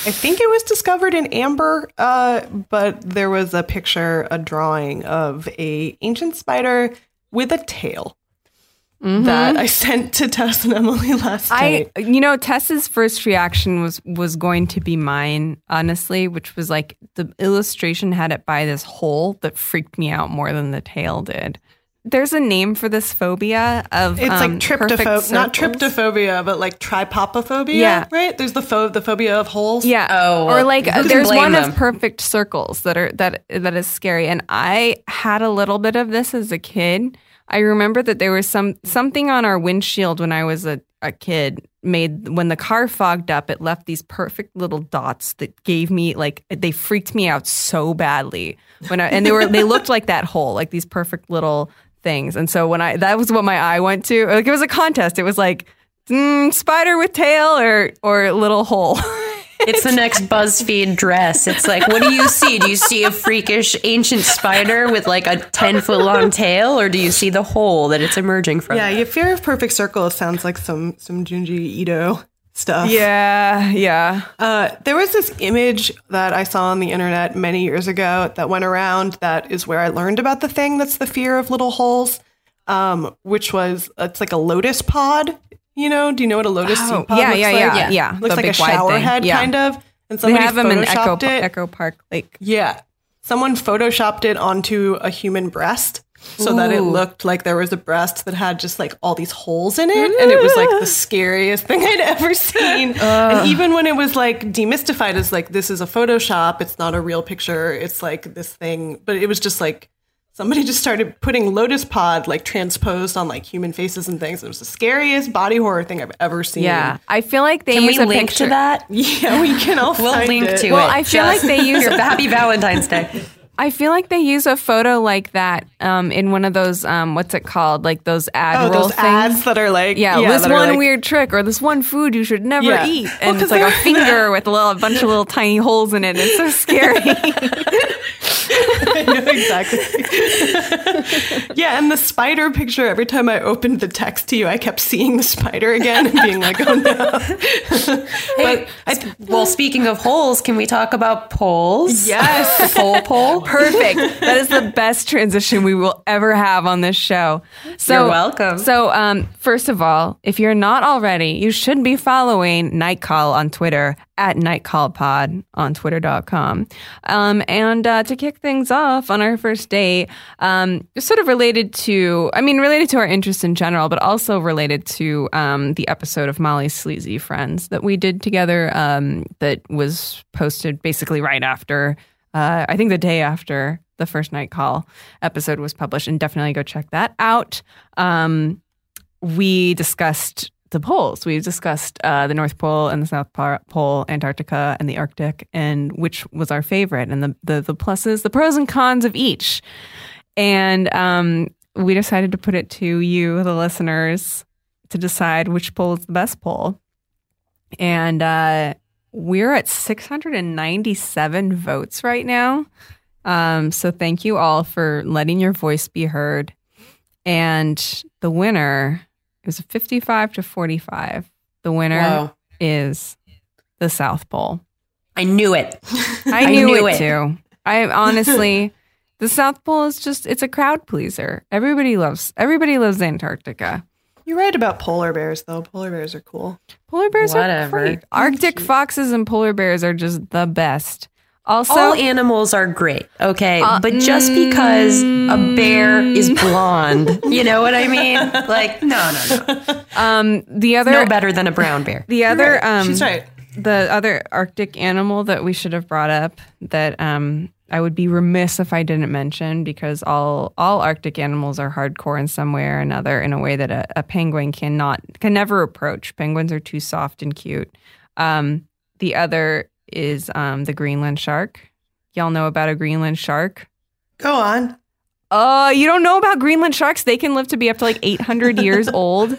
I think it was discovered in amber, uh, but there was a picture, a drawing of a ancient spider with a tail that I sent to Tess and Emily last night. I, you know, Tess's first reaction was was going to be mine, honestly, which was like the illustration had it by this hole that freaked me out more than the tail did. there's a name for this phobia of It's um, like perfect tryptopho- not circles. tryptophobia, but like tripopophobia. Yeah. right. There's the pho- the phobia of holes. Yeah. Oh, or like there's one them? of perfect circles that are that that is scary. And I had a little bit of this as a kid. I remember that there was some something on our windshield when I was a, a kid made when the car fogged up, it left these perfect little dots that gave me like they freaked me out so badly when I and they were they looked like that hole, like these perfect little things. And so when I that was what my eye went to. Like it was a contest. It was like mm, spider with tail or or little hole. It's the next BuzzFeed dress. It's like, what do you see? Do you see a freakish ancient spider with like a 10 foot long tail, or do you see the hole that it's emerging from? Yeah, your fear of perfect circle sounds like some some Junji Ito stuff. Yeah, yeah. Uh, there was this image that I saw on the internet many years ago that went around. That is where I learned about the thing that's the fear of little holes, um, which was it's like a lotus pod. You know, do you know what a lotus Oh, seed pod yeah, looks yeah, like? yeah, yeah. yeah. looks The like a shower thing. head, Yeah. kind of. And They somebody have them in Echo photoshopped it. Echo Park Lake. Yeah. Someone photoshopped it onto a human breast so that it looked like there was a breast that had just like all these holes in it. And it was like the scariest thing I'd ever seen. and even when it was like demystified as like, this is a Photoshop, it's not a real picture, it's like this thing. But it was just like, somebody just started putting Lotus Pod like transposed on like human faces and things. It was the scariest body horror thing I've ever seen. Yeah, I feel like they Can use we a link picture. to that? Yeah, we can all We'll find link it. to Well, it. I feel like they use- Here, Happy Valentine's Day. I feel like they use a photo like that um, in one of those um, what's it called? Like those ad Oh, roll those things. ads that are like, yeah, yeah, this one like- weird trick or this one food you should never Yeah. eat, Well, it's like a finger with a little a bunch of little tiny holes in it. It's so scary. I know exactly. yeah, and the spider picture, every time I opened the text to you, I kept seeing the spider again and being like, oh no. But well, speaking of holes, can we talk about poles? Yes. pole pole. Perfect. That is the best transition we will ever have on this show. So You're welcome. So, um, first of all, if you're not already, you should be following Nightcall on Twitter at NightcallPod on Twitter.com. Um, and uh, to kick things off on our first date, um, sort of related to, I mean, related to our interests in general, but also related to um, the episode of Molly's Sleazy Friends that we did together um, that was posted basically right after, uh, I think the day after the first night call episode was published. And definitely go check that out. Um, we discussed the poles. We discussed uh, the North Pole and the South Pole, Antarctica and the Arctic, and which was our favorite, and the, the the pluses, the pros and cons of each. And um, we decided to put it to you, the listeners, to decide which pole is the best pole. And uh, we're at 697 votes right now. Um, so thank you all for letting your voice be heard. And the winner is 55 to 45. The winner Whoa. is the South Pole. I knew it. I I knew, knew it, it. too. I honestly, the South Pole is just, it's a crowd pleaser. Everybody loves, everybody loves Antarctica. You're right about polar bears, though. Polar bears are cool. Polar bears Whatever. are great. Arctic foxes and polar bears are just the best. Also, All animals are great, okay? Uh, but just because a bear is blonde, you know what I mean? Like, no, no, no. um, the other, No better than a brown bear. the other, um, She's right. the other Arctic animal that we should have brought up that um, I would be remiss if I didn't mention because all all Arctic animals are hardcore in some way or another in a way that a, a penguin cannot can never approach. Penguins are too soft and cute. Um, the other is um, the Greenland shark. Y'all know about a Greenland shark? Go on. Uh, you don't know about Greenland sharks? They can live to be up to like 800 years old.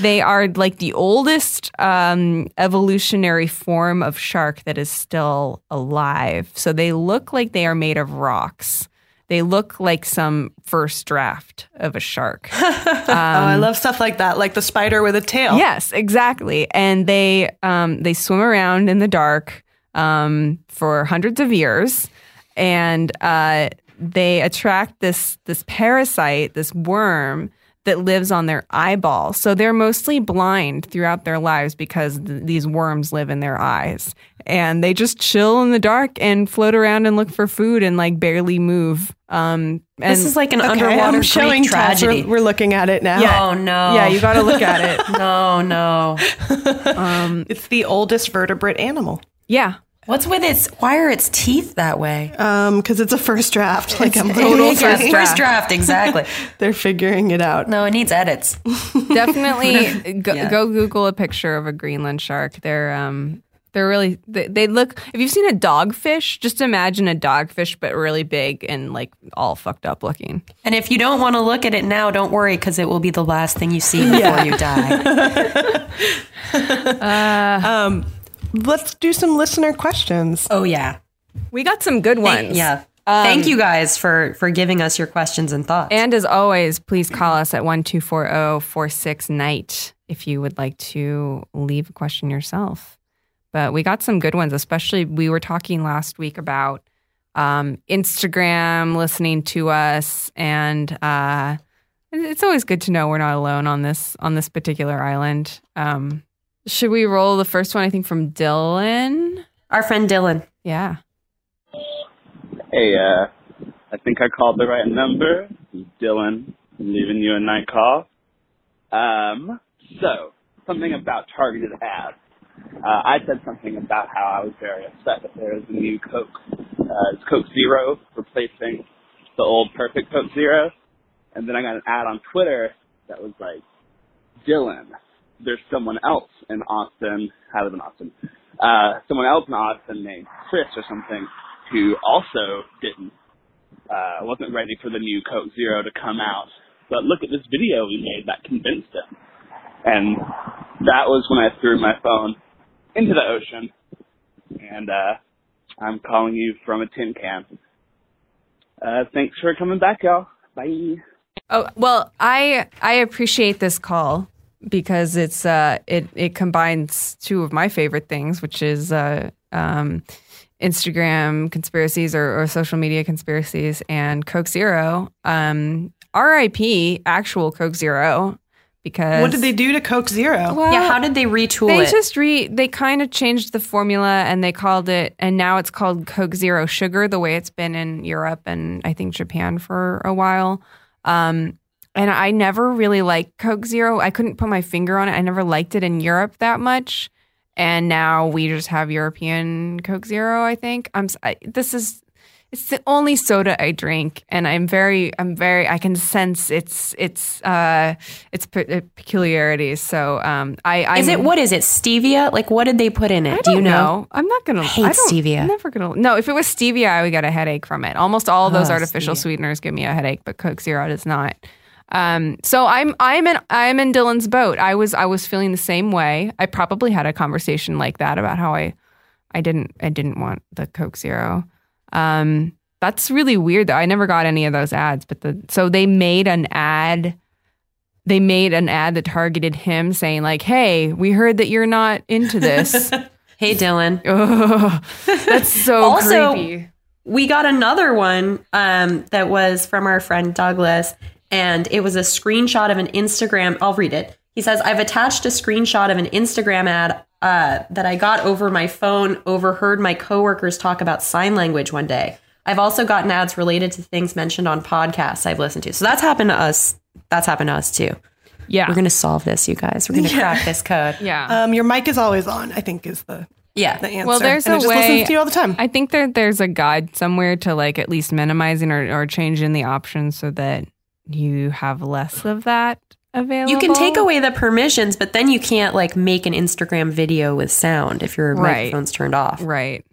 They are like the oldest um, evolutionary form of shark that is still alive. So they look like they are made of rocks. They look like some first draft of a shark. oh, I love stuff like that, like the spider with a tail. Yes, exactly. And they um, they swim around in the dark um, for hundreds of years, and uh, they attract this this parasite, this worm that lives on their eyeball. So they're mostly blind throughout their lives because th- these worms live in their eyes. And they just chill in the dark and float around and look for food and like barely move. Um, and This is like an Okay, underwater I'm showing tragedy. We're, we're looking at it now. Yeah. Oh no! yeah, you got to look at it. no, no. It's the oldest vertebrate animal. Yeah. What's with its? Why are its teeth that way? Um, because it's a first draft. Like I'm total Yeah, first first draft. draft, exactly. They're figuring it out. no, it needs edits. definitely go, Yeah. go Google a picture of a Greenland shark. They're um they're really they, they look. If you've seen a dogfish, just imagine a dogfish but really big and like all fucked up looking. And if you don't want to look at it now, don't worry because it will be the last thing you see before you die. Um, let's do some listener questions. oh yeah, We got some good ones. yeah. Thank you guys for for giving us your questions and thoughts. And as always, please call us at 1240 night if you would like to leave a question yourself. But we got some good ones, especially we were talking last week about um, Instagram listening to us and uh, it's always good to know we're not alone on this on this particular island. Um, should we roll the first one? I think from Dylan. Our friend Dylan. Yeah. Hey, uh, I think I called the right number. Dylan. I'm leaving you a night call. Um, so, something about targeted ads. Uh, I said something about how I was very upset that there is a new Coke, uh, it's Coke Zero replacing the old Perfect Coke Zero. And then I got an ad on Twitter that was like, Dylan, there's someone else in Austin, I live in Austin, uh, someone else in Austin named Chris or something who also didn't, uh, wasn't ready for the new Coke Zero to come out. But look at this video we made that convinced him. And that was when I threw my phone into the ocean. And, uh, I'm calling you from a tin can. Uh, thanks for coming back, y'all. Bye. Oh well, I I appreciate this call because it's uh it it combines two of my favorite things, which is uh um Instagram conspiracies or, or social media conspiracies and Coke Zero. Um, R.I.P. Actual Coke Zero because What did they do to Coke Zero? Well, yeah, how did they retool they it? just re they kind of changed the formula and they called it and now it's called Coke Zero Sugar the way it's been in Europe and I think Japan for a while. Um, and I never really liked Coke Zero. I couldn't put my finger on it. I never liked it in Europe that much. And now we just have European Coke Zero. I think I'm. I, this is. It's the only soda I drink, and I'm very. I'm very. I can sense its its uh its pe- uh, peculiarities. So um, I. I'm, is it what is it? Stevia? Like what did they put in it? I Do you know? I'm not gonna. Hate I don't, stevia. I'm never gonna. No, if it was stevia, I would get a headache from it. Almost all of those Oh, artificial stevia. sweeteners give me a headache, but Coke Zero does not. Um, so I'm I'm in I'm in Dylan's boat. I was I was feeling the same way. I probably had a conversation like that about how I I didn't I didn't want the Coke Zero. Um, that's really weird though. I never got any of those ads, but the so they made an ad they made an ad that targeted him saying like, "Hey, we heard that you're not into this." Hey Dylan. Ugh, that's so Also, creepy. we got another one um, that was from our friend Douglas, and it was a screenshot of an Instagram. I'll read it. He says, I've attached a screenshot of an Instagram ad uh, that I got over my phone, overheard my coworkers talk about sign language one day. I've also gotten ads related to things mentioned on podcasts I've listened to. So that's happened to us. That's happened to us too. Yeah. We're going to solve this, you guys. We're going to crack this code. Yeah. Um, your mic is always on. I think is the Yeah. the answer. Well, there's and a it just way. listens to you all the time. I think that there's a guide somewhere to like at least minimizing or, or changing the options so that you have less of that available. You can take away the permissions, but then you can't like make an Instagram video with sound if your Right. microphone's turned off. right.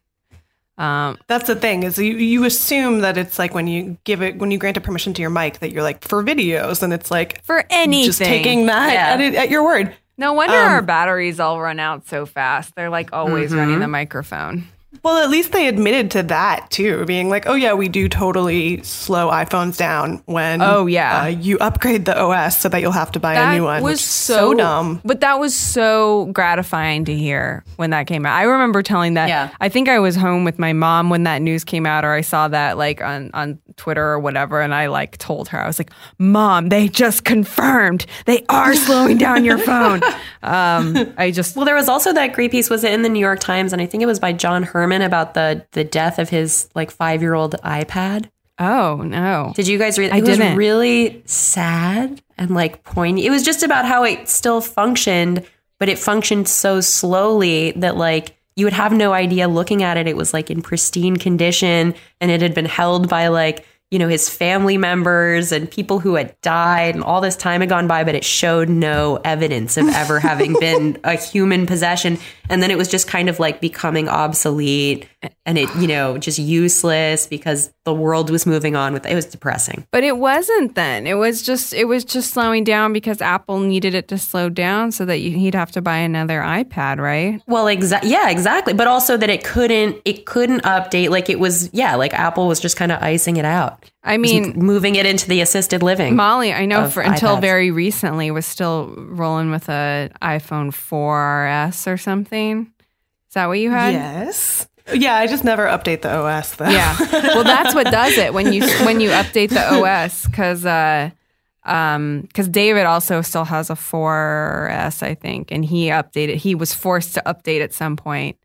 Um, That's the thing is you, you assume that it's like when you give it when you grant a permission to your mic that you're like for videos and it's like for anything, just taking that Yeah. at, it, at your word. No wonder Um, our batteries all run out so fast. They're like always Mm-hmm. running the microphone. Well, at least they admitted to that too, being like, "Oh yeah, we do totally slow iPhones down when Oh, yeah. uh, you upgrade the OS so that you'll have to buy that a new one." It was which is so, dumb. But that was so gratifying to hear when that came out. I remember telling that. Yeah. I think I was home with my mom when that news came out, or I saw that like on on Twitter or whatever, and I like told her I was like, "Mom, they just confirmed they are slowing down your phone." Um, I just well, there was also that great piece was it in the New York Times, and I think it was by John Herrman about the the death of his like five year old iPad. Oh no! Did you guys read? I it was really sad and like poignant. It was just about how it still functioned, but it functioned so slowly that like you would have no idea looking at it. It was like in pristine condition, and it had been held by like you know his family members and people who had died, and all this time had gone by, but it showed no evidence of ever having been a human possession. And then it was just kind of like becoming obsolete, and it you know just useless because the world was moving on with it. It was depressing. But it wasn't then. It was just it was just slowing down because Apple needed it to slow down so that you, he'd have to buy another iPad, right? Well, exactly. Yeah, exactly. But also that it couldn't it couldn't update like it was yeah, like Apple was just kind of icing it out. I It mean, moving it into the assisted living. Molly, I know for until iPads. very recently was still rolling with a iPhone 4S or something. Is that what you had? Yes. Yeah, I just never update the OS though. Yeah. Well, that's what does it when you when you update the OS because uh, um, because David also still has a 4S, I think, and he updated. He was forced to update at some point. point,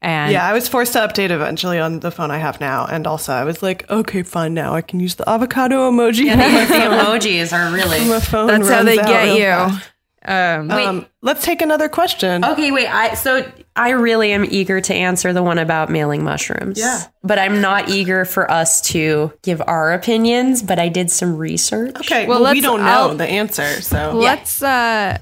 and yeah, I was forced to update eventually on the phone I have now, and also I was like, okay, fine, now I can use the avocado emoji. Yeah, the, the emojis are really My phone that's how they get you. fast. Um, Um, let's take another question. Okay, wait. I so I really am eager to answer the one about mailing mushrooms. Yeah. But I'm not eager for us to give our opinions, but I did some research. Okay, Well, well, we don't know I'll- the answer, so let's uh,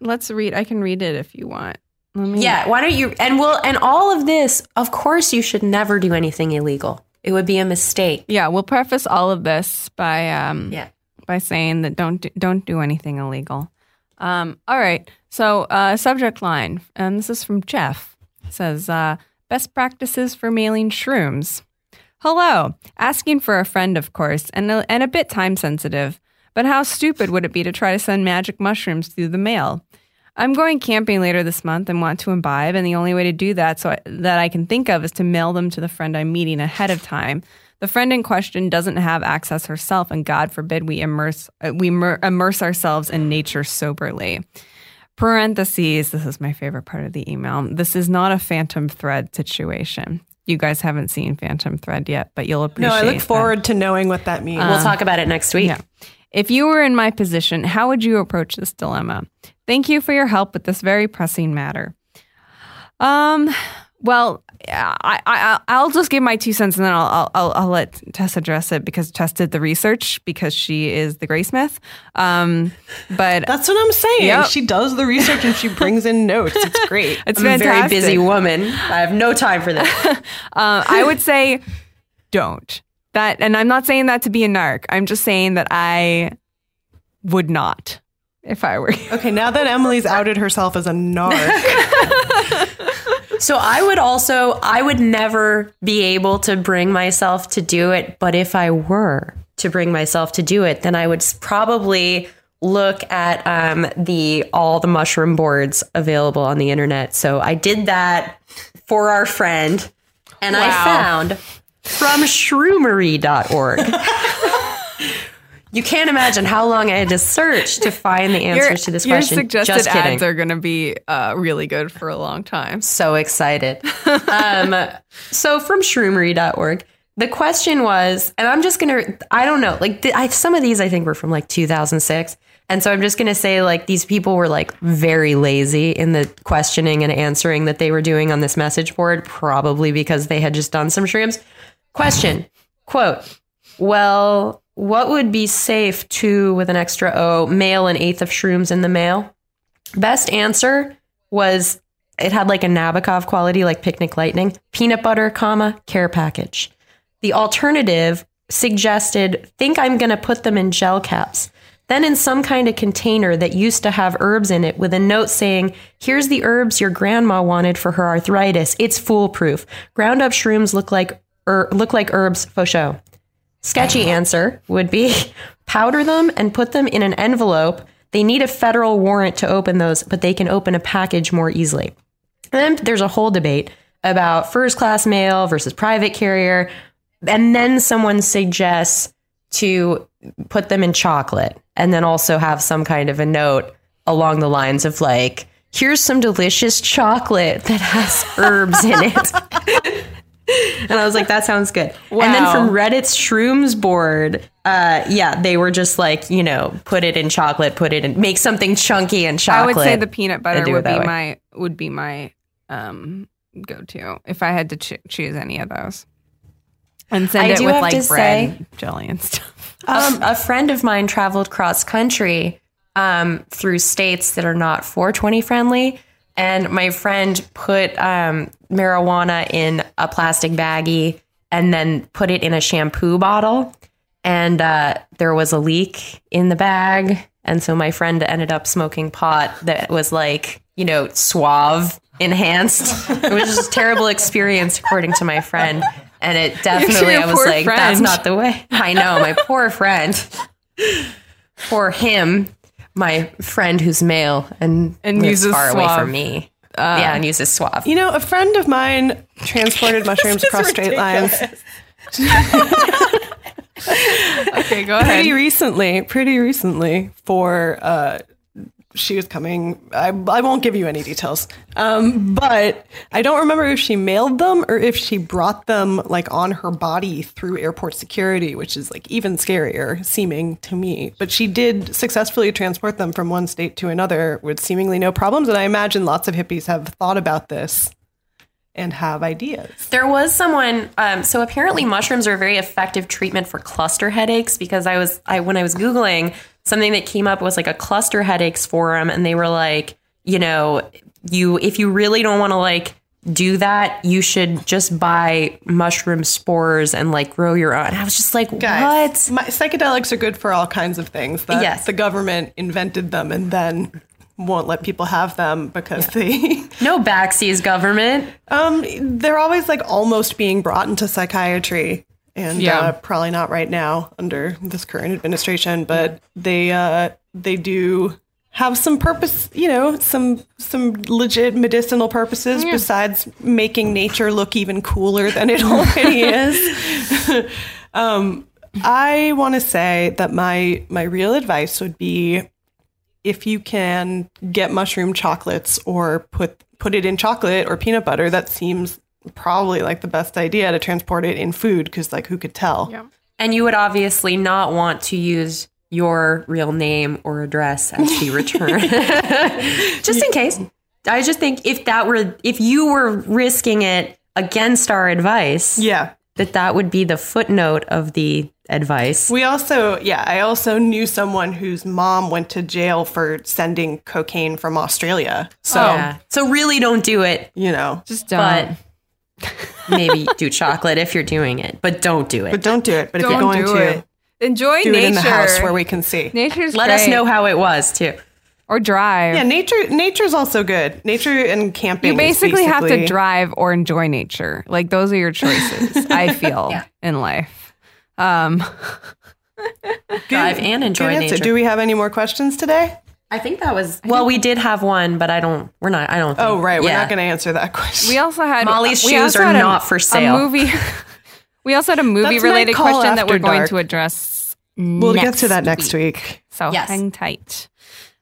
let's read. I can read it if you want. Let me. Yeah, why don't you and we'll and all of this, of course you should never do anything illegal. It would be a mistake. Yeah, we'll preface all of this by um Yeah. by saying that don't do, don't do anything illegal. Um, all right. So uh, subject line, and this is from Jeff. It says uh, best practices for mailing shrooms. Hello, asking for a friend, of course, and a, and a bit time sensitive. But how stupid would it be to try to send magic mushrooms through the mail? I'm going camping later this month and want to imbibe, and the only way to do that so I, that I can think of is to mail them to the friend I'm meeting ahead of time. The friend in question doesn't have access herself, and God forbid we immerse uh, we immerse ourselves in nature soberly. Parentheses. This is my favorite part of the email. This is not a phantom thread situation. You guys haven't seen Phantom Thread yet, but you'll appreciate. no, I look that. forward to knowing what that means. we'll talk about it next week. Yeah. If you were in my position, how would you approach this dilemma? Thank you for your help with this very pressing matter. Um, well, I, I, I'll just give my two cents and then I'll, I'll, I'll let Tess address it because Tess did the research because she is the Graysmith. Um, but That's what I'm saying. Yep. She does the research and she brings in notes. It's great. it's I'm a very busy woman. I have no time for this. Uh, I would say don't. That, and I'm not saying that to be a narc. I'm just saying that I would not if I were you. Okay, now that Emily's outed herself as a narc, So I would also, I would never be able to bring myself to do it. But if I were to bring myself to do it, then I would probably look at um, the all the mushroom boards available on the internet. So I did that for our friend, and I found from shroomery.org. You can't imagine how long I had to search to find the answers to this your question. suggested Just kidding ads are going to be uh, really good for a long time. so excited. um, so from shroomery.org, the question was, and I'm just going to, I don't know, like I, some of these I think were from like 2006. And so I'm just going to say like these people were like very lazy in the questioning and answering that they were doing on this message board, probably because they had just done some shrooms. Question, quote, well, what would be safe to, with an extra O, mail an eighth of shrooms in the mail? Best answer was it had like a Nabokov quality, like picnic lightning, peanut butter, comma, care package. The alternative suggested think I'm going to put them in gel caps, then in some kind of container that used to have herbs in it with a note saying, here's the herbs your grandma wanted for her arthritis. It's foolproof. Ground up shrooms look like, er, look like herbs for show. Sketchy uh-huh. answer would be powder them and put them in an envelope. They need a federal warrant to open those, but they can open a package more easily. And then there's a whole debate about first class mail versus private carrier. and then someone suggests to put them in chocolate and then also have some kind of a note along the lines of like here's some delicious chocolate that has herbs in it and I was like, that sounds good. Wow. And then from Reddit's shrooms board, uh, yeah, they were just like, you know, put it in chocolate, put it in, make something chunky and chocolate. I would say the peanut butter would be way. my would be my um go to if I had to ch- choose any of those. And send I it with like bread, say, jelly, and stuff. Um, a friend of mine traveled cross country um, through states that are not 420 friendly and my friend put um, marijuana in a plastic baggie and then put it in a shampoo bottle. And uh, there was a leak in the bag. And so my friend ended up smoking pot that was like, you know, suave enhanced. it was just a terrible experience, according to my friend. And it definitely, I was like, friend. that's not the way. I know, my poor friend. For him my friend who's male and, and lives far suave. away from me. Uh, yeah, and uses Suave. You know, a friend of mine transported mushrooms across straight lines. okay, go ahead. Pretty recently, pretty recently for uh, she was coming. I, I won't give you any details. Um, but I don't remember if she mailed them or if she brought them like on her body through airport security, which is like even scarier seeming to me. But she did successfully transport them from one state to another with seemingly no problems. And I imagine lots of hippies have thought about this and have ideas. There was someone. Um, so apparently, mushrooms are a very effective treatment for cluster headaches because I was I when I was googling something that came up was like a cluster headaches forum, and they were like, you know, you if you really don't want to like do that, you should just buy mushroom spores and like grow your own. And I was just like, Guys, what? My, psychedelics are good for all kinds of things. That yes. The government invented them and then won't let people have them because yeah. they no backsies government. Um, they're always like almost being brought into psychiatry, and yeah. uh, probably not right now under this current administration. But they uh, they do have some purpose, you know, some some legit medicinal purposes yeah. besides making nature look even cooler than it already is. um, I want to say that my my real advice would be if you can get mushroom chocolates or put put it in chocolate or peanut butter, that seems probably like the best idea to transport it in food because like who could tell? Yeah. And you would obviously not want to use your real name or address as the return. just in case. I just think if that were if you were risking it against our advice, yeah, that that would be the footnote of the advice. We also, yeah, I also knew someone whose mom went to jail for sending cocaine from Australia. So, yeah. so really don't do it. You know, just don't. But maybe do chocolate if you're doing it, but don't do it. But don't do it. But don't if you're going to it. enjoy do nature it in the house where we can see. Nature's let great. us know how it was too. Or drive. Yeah, nature nature's also good. Nature and camping. You basically, basically, have to drive or enjoy nature. Like those are your choices, I feel, yeah. in life. Um, Drive and enjoy nature. Do we have any more questions today? I think that was well. We did have one, but I don't. We're not. I don't. Think, oh right, we're not going to answer that question. We also had Molly's shoes are not a, for sale. A movie. we also had a movie related question that we're dark. going to address. We'll get to that next week. week. So yes. hang tight.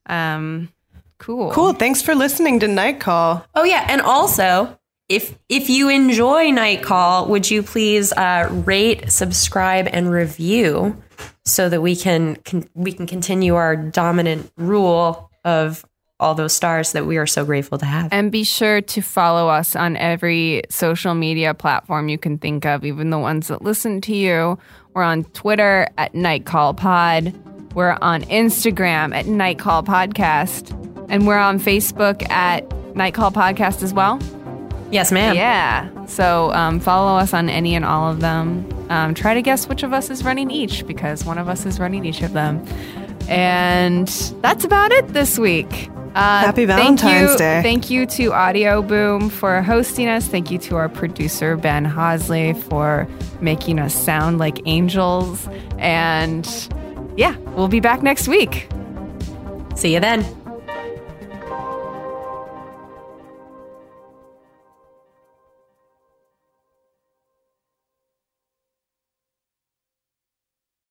Um, cool. Cool. Thanks for listening to Night Call. Oh yeah, and also if if you enjoy Night Call, would you please uh, rate, subscribe, and review so that we can, can we can continue our dominant rule of all those stars that we are so grateful to have. And be sure to follow us on every social media platform you can think of, even the ones that listen to you. We're on Twitter at Night Call Pod. We're on Instagram at Night Call Podcast. And we're on Facebook at Night Call Podcast as well. Yes, ma'am. Yeah. So um, follow us on any and all of them. Um, try to guess which of us is running each because one of us is running each of them. And that's about it this week. Uh, Happy Valentine's thank you, Day. Thank you to Audioboom for hosting us. Thank you to our producer, Ben Hosley, for making us sound like angels. And yeah, we'll be back next week. See you then.